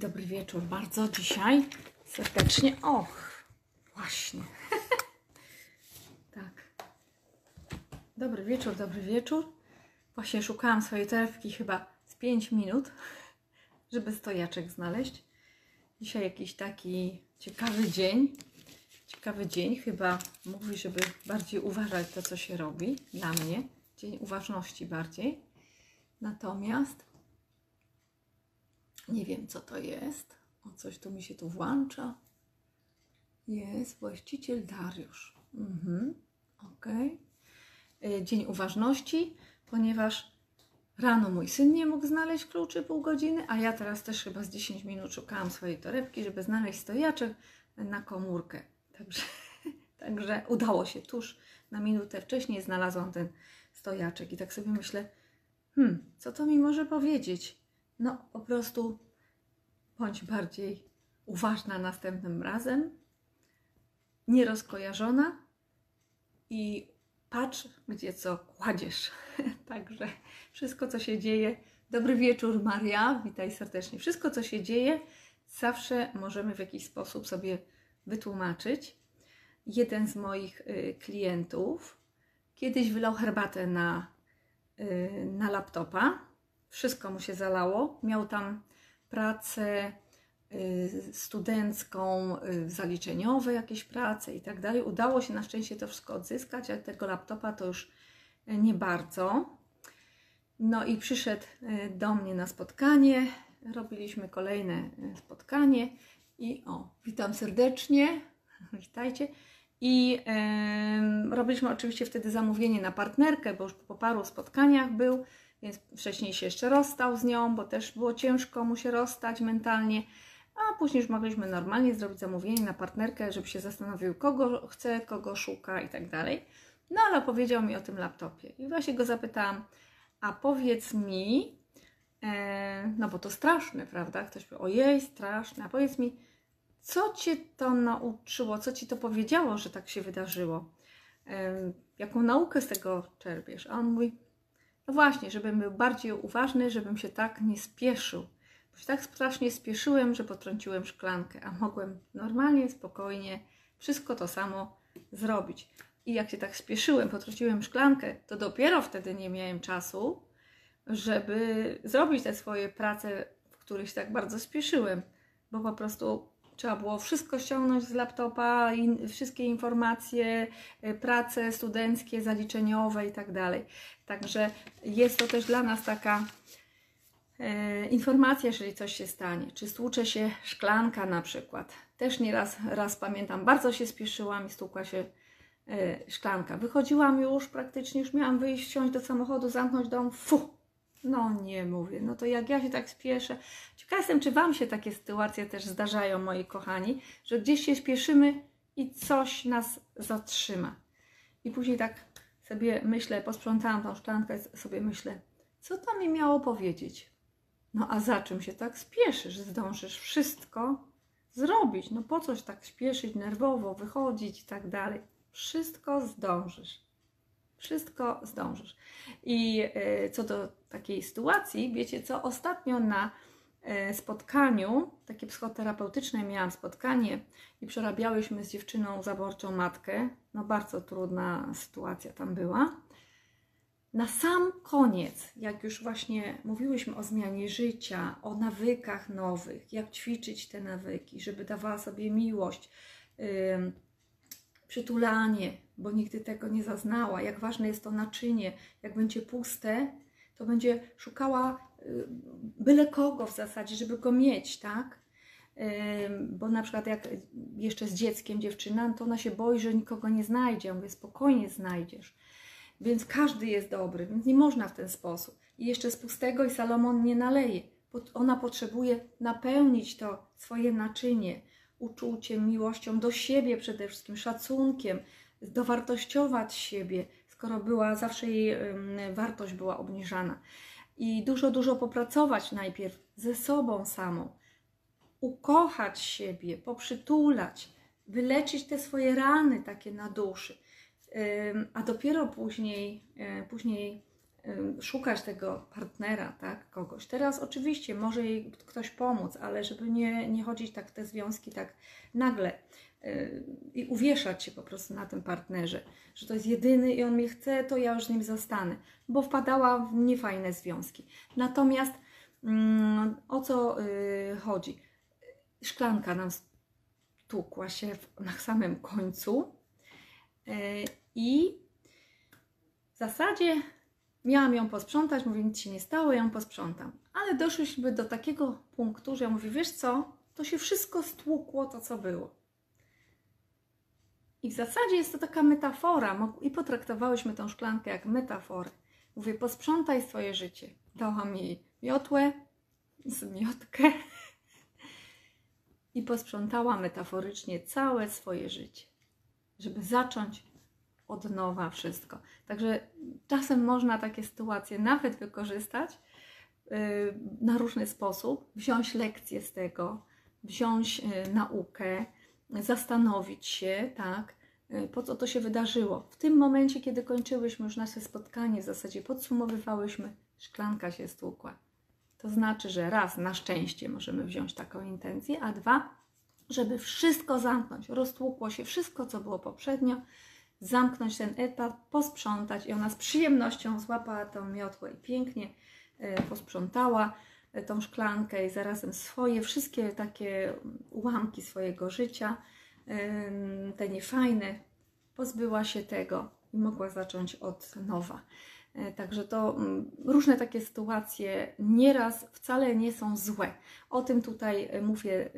dobry wieczór. Bardzo dzisiaj serdecznie. Och, właśnie. tak. Dobry wieczór, dobry wieczór. Właśnie szukałam swojej torebki chyba z 5 minut, żeby stojaczek znaleźć. Dzisiaj jakiś taki ciekawy dzień. Ciekawy dzień. Chyba mówi, żeby bardziej uważać to, co się robi. Dla mnie. Dzień uważności bardziej. Natomiast nie wiem, co to jest. O, coś tu mi się tu włącza. Jest właściciel Dariusz. Mhm. Ok. Dzień uważności, ponieważ rano mój syn nie mógł znaleźć kluczy pół godziny, a ja teraz też chyba z 10 minut szukałam swojej torebki, żeby znaleźć stojaczek na komórkę. Także, także udało się. Tuż na minutę wcześniej znalazłam ten stojaczek i tak sobie myślę, hmm, co to mi może powiedzieć? No, po prostu bądź bardziej uważna następnym razem, nierozkojarzona i patrz, gdzie co kładziesz. Także wszystko, co się dzieje. Dobry wieczór, Maria, witaj serdecznie. Wszystko, co się dzieje, zawsze możemy w jakiś sposób sobie wytłumaczyć. Jeden z moich y, klientów kiedyś wylał herbatę na, y, na laptopa. Wszystko mu się zalało. Miał tam pracę y, studencką, y, zaliczeniowe jakieś prace i tak dalej. Udało się na szczęście to wszystko odzyskać, ale tego laptopa to już nie bardzo. No i przyszedł y, do mnie na spotkanie. Robiliśmy kolejne spotkanie i o, witam serdecznie, witajcie. I e, robiliśmy oczywiście wtedy zamówienie na partnerkę, bo już po paru spotkaniach był więc wcześniej się jeszcze rozstał z nią, bo też było ciężko mu się rozstać mentalnie, a później już mogliśmy normalnie zrobić zamówienie na partnerkę, żeby się zastanowił, kogo chce, kogo szuka i tak dalej. No ale powiedział mi o tym laptopie i właśnie go zapytałam, a powiedz mi, e, no bo to straszne, prawda? Ktoś powie, ojej, straszne, a powiedz mi, co Cię to nauczyło, co Ci to powiedziało, że tak się wydarzyło? E, jaką naukę z tego czerpiesz? A on mówi, no właśnie, żebym był bardziej uważny, żebym się tak nie spieszył. Bo się tak strasznie spieszyłem, że potrąciłem szklankę, a mogłem normalnie, spokojnie wszystko to samo zrobić. I jak się tak spieszyłem, potrąciłem szklankę, to dopiero wtedy nie miałem czasu, żeby zrobić te swoje prace, w których się tak bardzo spieszyłem, bo po prostu Trzeba było wszystko ściągnąć z laptopa, in, wszystkie informacje, y, prace studenckie, zaliczeniowe i tak dalej. Także jest to też dla nas taka e, informacja, jeżeli coś się stanie. Czy stłucze się szklanka na przykład. Też nieraz raz pamiętam, bardzo się spieszyłam i stłukła się e, szklanka. Wychodziłam już praktycznie, już miałam wyjść, wsiąść do samochodu, zamknąć dom. Fu! No nie mówię, no to jak ja się tak spieszę. Ciekawa jestem, czy Wam się takie sytuacje też zdarzają, moi kochani, że gdzieś się spieszymy i coś nas zatrzyma. I później tak sobie myślę, posprzątałam tą szklankę, sobie myślę, co to mi miało powiedzieć? No a za czym się tak spieszysz? Zdążysz wszystko zrobić. No po coś tak spieszyć, nerwowo wychodzić i tak dalej. Wszystko zdążysz. Wszystko zdążysz. I e, co do takiej sytuacji, wiecie co, ostatnio na e, spotkaniu, takie psychoterapeutyczne miałam spotkanie i przerabiałyśmy z dziewczyną zaborczą matkę. No bardzo trudna sytuacja tam była. Na sam koniec, jak już właśnie mówiłyśmy o zmianie życia, o nawykach nowych, jak ćwiczyć te nawyki, żeby dawała sobie miłość, przytulanie, bo nigdy tego nie zaznała, jak ważne jest to naczynie, jak będzie puste, to będzie szukała y, byle kogo w zasadzie, żeby go mieć, tak? Bo na przykład jak jeszcze z dzieckiem dziewczyna, to ona się boi, że nikogo nie znajdzie. Ja mówię, spokojnie znajdziesz. Więc każdy jest dobry, więc nie można w ten sposób. I jeszcze z pustego i Salomon nie naleje. Ona potrzebuje napełnić to swoje naczynie uczuciem, miłością do siebie przede wszystkim, szacunkiem, dowartościować siebie, skoro była zawsze jej wartość była obniżana. I dużo, dużo popracować najpierw ze sobą samą, ukochać siebie, poprzytulać, wyleczyć te swoje rany takie na duszy, a dopiero później, e, później szukać tego partnera, tak, kogoś. Teraz oczywiście może jej ktoś pomóc, ale żeby nie, nie chodzić tak w te związki tak nagle yy, i uwieszać się po prostu na tym partnerze, że to jest jedyny i on mnie chce, to ja już z nim zostanę, bo wpadała w niefajne związki. Natomiast mm, o co yy, chodzi? Szklanka nam stukła się na samym końcu i w zasadzie miałam ją posprzątać, mówię, nic się nie stało, ja ją posprzątam. Ale doszliśmy do takiego punktu, że ja mówię, wiesz co, to się wszystko stłukło, to co było. I w zasadzie jest to taka metafora, i potraktowałyśmy tą szklankę jak metaforę. Mówię, posprzątaj swoje życie. Dałam jej miotłę, zmiotkę i posprzątała metaforycznie całe swoje życie, żeby zacząć od nowa wszystko. Także czasem można takie sytuacje nawet wykorzystać yy, na różny sposób, wziąć lekcję z tego, wziąć yy, naukę, zastanowić się, tak, yy, po co to się wydarzyło. W tym momencie, kiedy kończyłyśmy już nasze spotkanie, w zasadzie podsumowywałyśmy, szklanka się stłukła. To znaczy, że raz, na szczęście możemy wziąć taką intencję, a dwa, żeby wszystko zamknąć. Roztłukło się wszystko, co było poprzednio, zamknąć ten etap, posprzątać i ona z przyjemnością złapała tą miotłę i pięknie e, posprzątała e, tą szklankę i zarazem swoje, wszystkie takie ułamki swojego życia, te niefajne, pozbyła się tego i mogła zacząć od nowa. E, także to mm, różne takie sytuacje nieraz wcale nie są złe. O tym tutaj mówię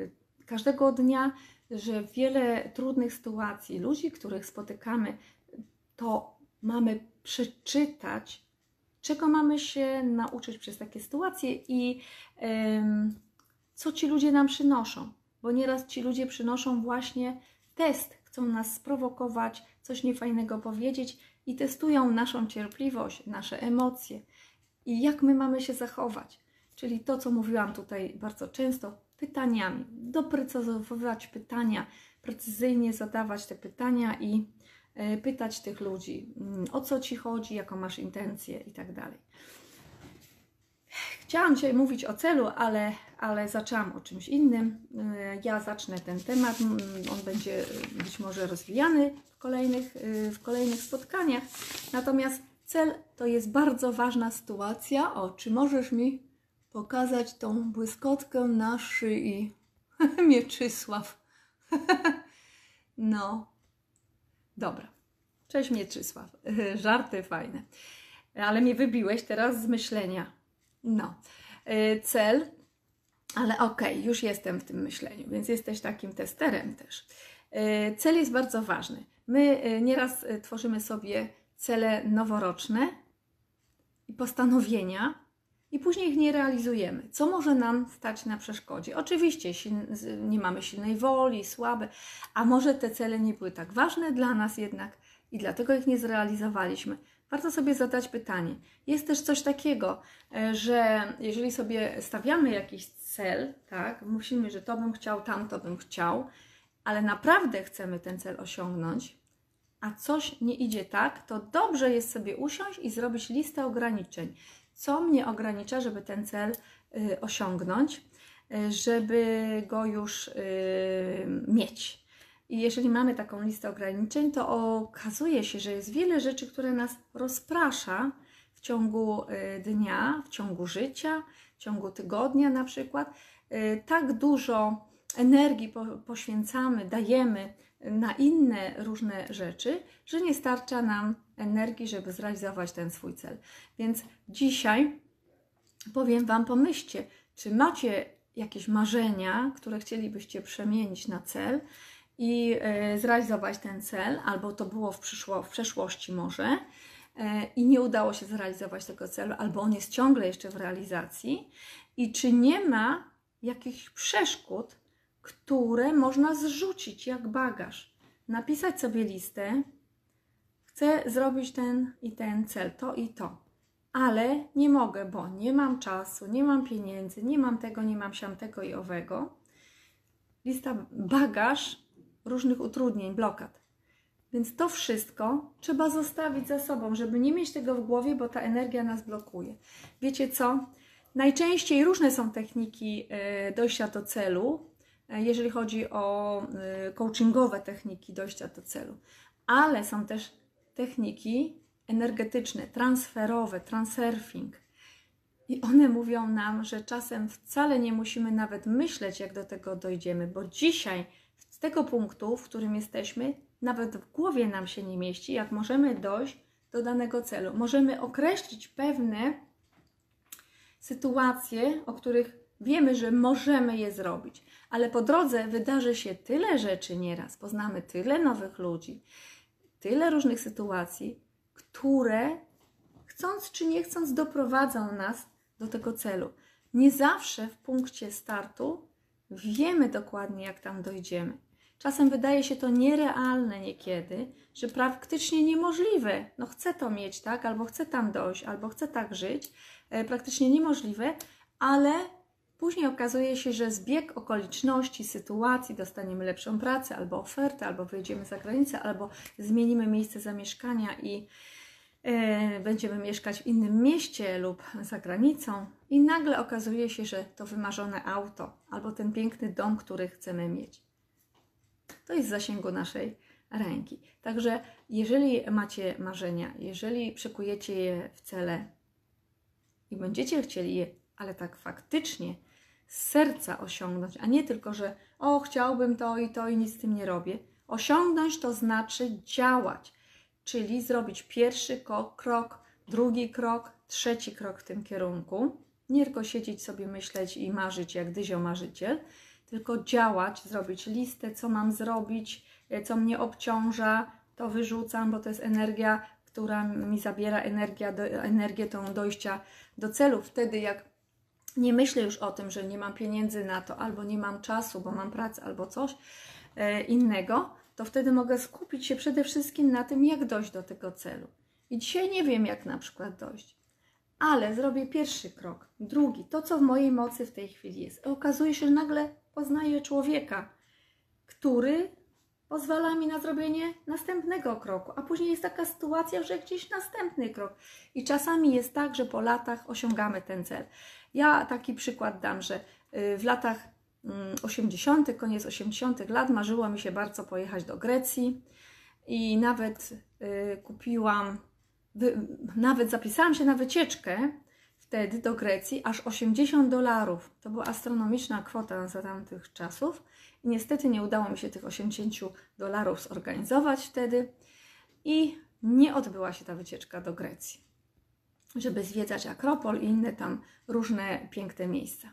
każdego dnia, że wiele trudnych sytuacji, ludzi, których spotykamy, to mamy przeczytać, czego mamy się nauczyć przez takie sytuacje i co ci ludzie nam przynoszą. Bo nieraz ci ludzie przynoszą właśnie test, chcą nas sprowokować, coś niefajnego powiedzieć i testują naszą cierpliwość, nasze emocje i jak my mamy się zachować. Czyli to, co mówiłam tutaj bardzo często, pytaniami, doprecyzować pytania, precyzyjnie zadawać te pytania i e, pytać tych ludzi, mm, o co ci chodzi, jaką masz intencję i tak. Chciałam dzisiaj mówić o celu, ale, ale zaczęłam o czymś innym. E, ja zacznę ten temat, on będzie być może rozwijany w kolejnych, e, w kolejnych spotkaniach. Natomiast cel to jest bardzo ważna sytuacja. O, czy możesz mi pokazać tą błyskotkę na szyi. Mieczysław. no. Dobra. Cześć Mieczysław. Żarty fajne. Ale mnie wybiłeś teraz z myślenia. No. Y, cel, ale okej, okay, już jestem w tym myśleniu, więc jesteś takim testerem też. Y, cel jest bardzo ważny. My y, nieraz tworzymy sobie cele noworoczne i postanowienia, i później ich nie realizujemy. Co może nam stać na przeszkodzie? Oczywiście nie mamy silnej woli, słabe, a może te cele nie były tak ważne dla nas jednak i dlatego ich nie zrealizowaliśmy. Warto sobie zadać pytanie. Jest też coś takiego, e, że jeżeli sobie stawiamy jakiś cel, tak, musimy, że to bym chciał, tamto bym chciał, ale naprawdę chcemy ten cel osiągnąć, a coś nie idzie tak, to dobrze jest sobie usiąść i zrobić listę ograniczeń co mnie ogranicza, żeby ten cel y, osiągnąć, y, żeby go już y, mieć. I jeżeli mamy taką listę ograniczeń, to okazuje się, że jest wiele rzeczy, które nas rozprasza w ciągu dnia, w ciągu życia, w ciągu tygodnia na przykład. Tak dużo energii poświęcamy, dajemy na inne różne rzeczy, że nie starcza nam energii, żeby zrealizować ten swój cel. Więc dzisiaj powiem Wam, pomyślcie, czy macie jakieś marzenia, które chcielibyście przemienić na cel i e, zrealizować ten cel, albo to było w, przyszło, w przeszłości może e, i nie udało się zrealizować tego celu, albo on jest ciągle jeszcze w realizacji i czy nie ma jakichś przeszkód, które można zrzucić jak bagaż. Napisać sobie listę, chcę zrobić ten i ten cel, to i to, ale nie mogę, bo nie mam czasu, nie mam pieniędzy, nie mam tego, nie mam siamtego i owego. Lista bagaż różnych utrudnień, blokad. Więc to wszystko trzeba zostawić za sobą, żeby nie mieć tego w głowie, bo ta energia nas blokuje. Wiecie co? Najczęściej różne są techniki e, dojścia do celu, jeżeli chodzi o e, coachingowe techniki dojścia do celu, ale są też techniki energetyczne, transferowe, transurfing. I one mówią nam, że czasem wcale nie musimy nawet myśleć, jak do tego dojdziemy, bo dzisiaj z tego punktu, w którym jesteśmy, nawet w głowie nam się nie mieści, jak możemy dojść do danego celu. Możemy określić pewne sytuacje, o których wiemy, że możemy je zrobić, ale po drodze wydarzy się tyle rzeczy nieraz, poznamy tyle nowych ludzi, tyle różnych sytuacji, które chcąc czy nie chcąc doprowadzą nas do tego celu. Nie zawsze w punkcie startu wiemy dokładnie, jak tam dojdziemy. Czasem wydaje się to nierealne niekiedy, że praktycznie niemożliwe. No chcę to mieć, tak? Albo chcę tam dojść, albo chcę tak żyć. E, praktycznie niemożliwe, ale później okazuje się, że zbieg okoliczności, sytuacji, dostaniemy lepszą pracę, albo ofertę, albo wyjedziemy za granicę, albo zmienimy miejsce zamieszkania i e, będziemy mieszkać w innym mieście lub za granicą, i nagle okazuje się, że to wymarzone auto albo ten piękny dom, który chcemy mieć to jest w zasięgu naszej ręki. Także jeżeli macie marzenia, jeżeli przekujecie je w cele i będziecie chcieli je, ale tak faktycznie serca osiągnąć, a nie tylko, że o, chciałbym to i to i nic z tym nie robię. Osiągnąć to znaczy działać, czyli zrobić pierwszy krok, drugi krok, trzeci krok w tym kierunku. Nie tylko siedzieć sobie, myśleć i marzyć jak dyzio marzyciel, tylko działać, zrobić listę, co mam zrobić, e, co mnie obciąża, to wyrzucam, bo to jest energia, która mi zabiera energia energię tą dojścia do celu. Wtedy jak nie myślę już o tym, że nie mam pieniędzy na to, albo nie mam czasu, bo mam pracę, albo coś e, innego, to wtedy mogę skupić się przede wszystkim na tym, jak dojść do tego celu. I dzisiaj nie wiem, jak na przykład dojść, ale zrobię pierwszy krok, drugi, to co w mojej mocy w tej chwili jest. I okazuje się, że nagle poznaję człowieka, który pozwala mi na zrobienie następnego kroku, a później jest taka sytuacja, że gdzieś następny krok. I czasami jest tak, że po latach osiągamy ten cel. Ja taki przykład dam, że y, w latach 80., mm, koniec 80. lat marzyło mi się bardzo pojechać do Grecji i nawet y, kupiłam, nawet zapisałam się na wycieczkę wtedy do Grecji aż 80 dolarów. To była astronomiczna kwota za tamtych czasów. I niestety nie udało mi się tych 80 dolarów zorganizować wtedy i nie odbyła się ta wycieczka do Grecji, żeby zwiedzać Akropol i inne tam różne piękne miejsca.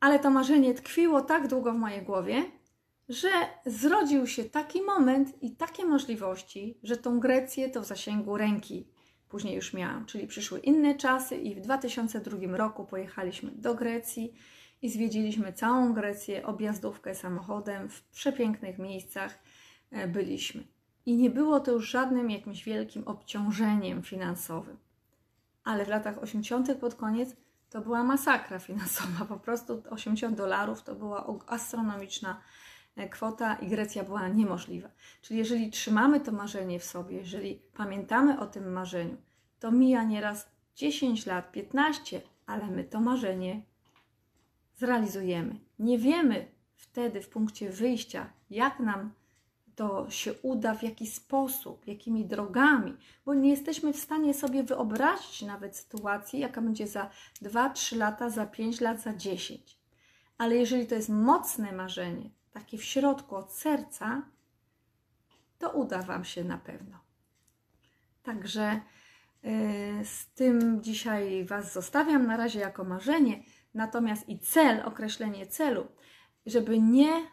Ale to marzenie tkwiło tak długo w mojej głowie, że zrodził się taki moment i takie możliwości, że tą Grecję to w zasięgu ręki później już miałam, czyli przyszły inne czasy i w 2002 roku pojechaliśmy do Grecji i zwiedziliśmy całą Grecję, objazdówkę samochodem, w przepięknych miejscach e, byliśmy. I nie było to już żadnym jakimś wielkim obciążeniem finansowym. Ale w latach 80. pod koniec to była masakra finansowa. Po prostu 80 dolarów to była astronomiczna kwota i Grecja była niemożliwa. Czyli jeżeli trzymamy to marzenie w sobie, jeżeli pamiętamy o tym marzeniu, to mija nieraz 10 lat, 15, ale my to marzenie zrealizujemy. Nie wiemy wtedy w punkcie wyjścia, jak nam to się uda, w jaki sposób, jakimi drogami, bo nie jesteśmy w stanie sobie wyobrazić nawet sytuacji, jaka będzie za 2-3 lata, za 5 lat, za 10. Ale jeżeli to jest mocne marzenie, takie w środku od serca, to uda Wam się na pewno. Także yy, z tym dzisiaj Was zostawiam na razie jako marzenie, natomiast i cel, określenie celu, żeby nie,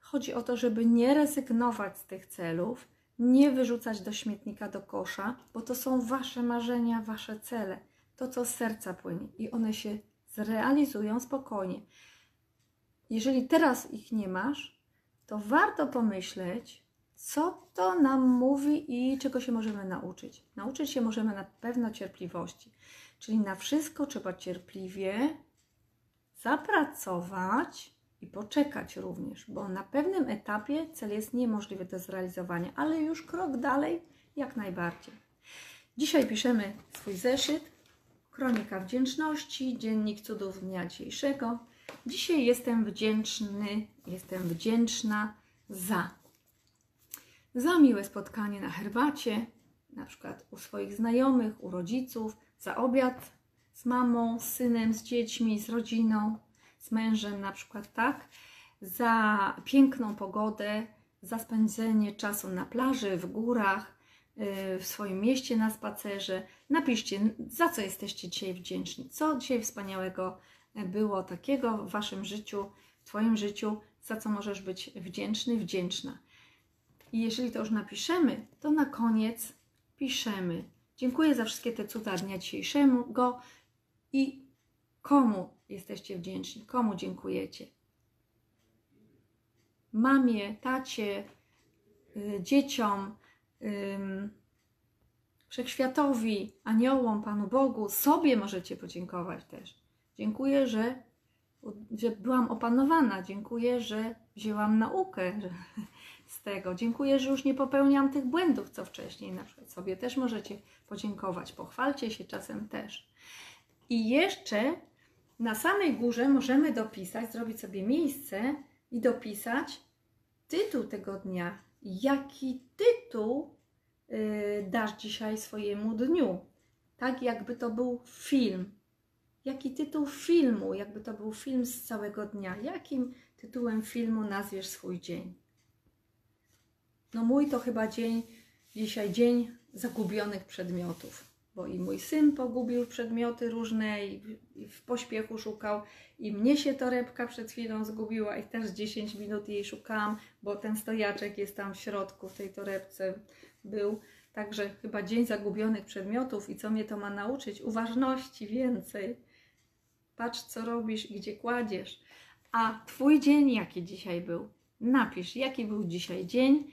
chodzi o to, żeby nie rezygnować z tych celów, nie wyrzucać do śmietnika, do kosza, bo to są Wasze marzenia, Wasze cele, to co z serca płynie i one się zrealizują spokojnie jeżeli teraz ich nie masz, to warto pomyśleć, co to nam mówi i czego się możemy nauczyć. Nauczyć się możemy na pewno cierpliwości, czyli na wszystko trzeba cierpliwie zapracować, i poczekać również, bo na pewnym etapie cel jest niemożliwy do zrealizowania, ale już krok dalej jak najbardziej. Dzisiaj piszemy swój zeszyt, kronika wdzięczności, dziennik cudów dnia dzisiejszego. Dzisiaj jestem wdzięczny, jestem wdzięczna za za miłe spotkanie na herbacie, na przykład u swoich znajomych, u rodziców, za obiad z mamą, z synem, z dziećmi, z rodziną, z mężem na przykład, tak? Za piękną pogodę, za spędzenie czasu na plaży, w górach, y, w swoim mieście na spacerze. Napiszcie, za co jesteście dzisiaj wdzięczni, co dzisiaj wspaniałego było takiego w Waszym życiu, w Twoim życiu, za co możesz być wdzięczny, wdzięczna. I jeżeli to już napiszemy, to na koniec piszemy. Dziękuję za wszystkie te cuda dnia dzisiejszego i komu jesteście wdzięczni, komu dziękujecie. Mamie, tacie, y, dzieciom, wszechświatowi, aniołom, Panu Bogu, sobie możecie podziękować też. Dziękuję, że, że byłam opanowana, dziękuję, że wzięłam naukę, z tego. Dziękuję, że już nie popełniam tych błędów, co wcześniej. Na przykład sobie też możecie podziękować. Pochwalcie się czasem też. I jeszcze na samej górze możemy dopisać, zrobić sobie miejsce i dopisać tytuł tego dnia. Jaki tytuł yy, dasz dzisiaj swojemu dniu? Tak, jakby to był film. Jaki tytuł filmu, jakby to był film z całego dnia? Jakim tytułem filmu nazwiesz swój dzień? No mój to chyba dzień, dzisiaj dzień zagubionych przedmiotów, bo i mój syn pogubił przedmioty różne i, i w pośpiechu szukał i mnie się torebka przed chwilą zgubiła i też 10 minut jej szukałam, bo ten stojaczek jest tam w środku w tej torebce był. Także chyba dzień zagubionych przedmiotów i co mnie to ma nauczyć? Uważności więcej. Patrz, co robisz gdzie kładziesz. A Twój dzień jaki dzisiaj był? Napisz, jaki był dzisiaj dzień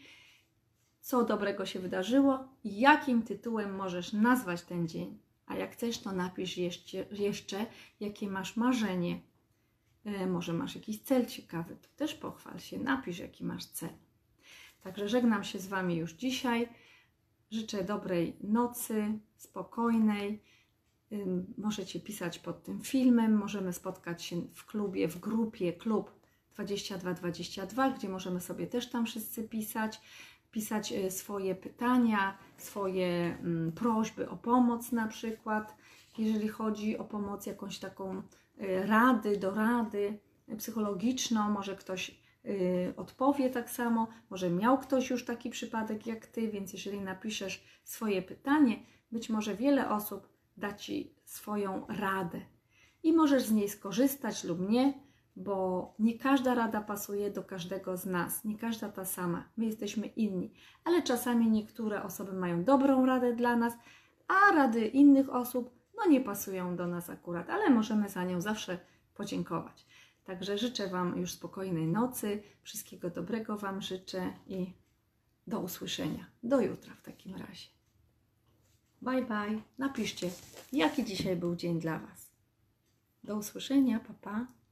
co dobrego się wydarzyło jakim tytułem możesz nazwać ten dzień. A jak chcesz, to napisz jeszcze, jeszcze jakie masz marzenie. E, może masz jakiś cel ciekawy, to też pochwal się, napisz jaki masz cel. Także żegnam się z Wami już dzisiaj. Życzę dobrej nocy, spokojnej. Możecie pisać pod tym filmem, możemy spotkać się w klubie, w grupie klub 2222, gdzie możemy sobie też tam wszyscy pisać pisać e, swoje pytania, swoje mm, prośby o pomoc na przykład, jeżeli chodzi o pomoc jakąś taką e, rady, do rady psychologiczną, może ktoś e, odpowie tak samo, może miał ktoś już taki przypadek jak Ty, więc jeżeli napiszesz swoje pytanie, być może wiele osób da Ci swoją radę i możesz z niej skorzystać lub nie, bo nie każda rada pasuje do każdego z nas, nie każda ta sama. My jesteśmy inni, ale czasami niektóre osoby mają dobrą radę dla nas, a rady innych osób no nie pasują do nas akurat, ale możemy za nią zawsze podziękować. Także życzę Wam już spokojnej nocy, wszystkiego dobrego Wam życzę i do usłyszenia. Do jutra w takim razie. Bye bye. Napiszcie, jaki dzisiaj był dzień dla Was. Do usłyszenia, papa. Pa.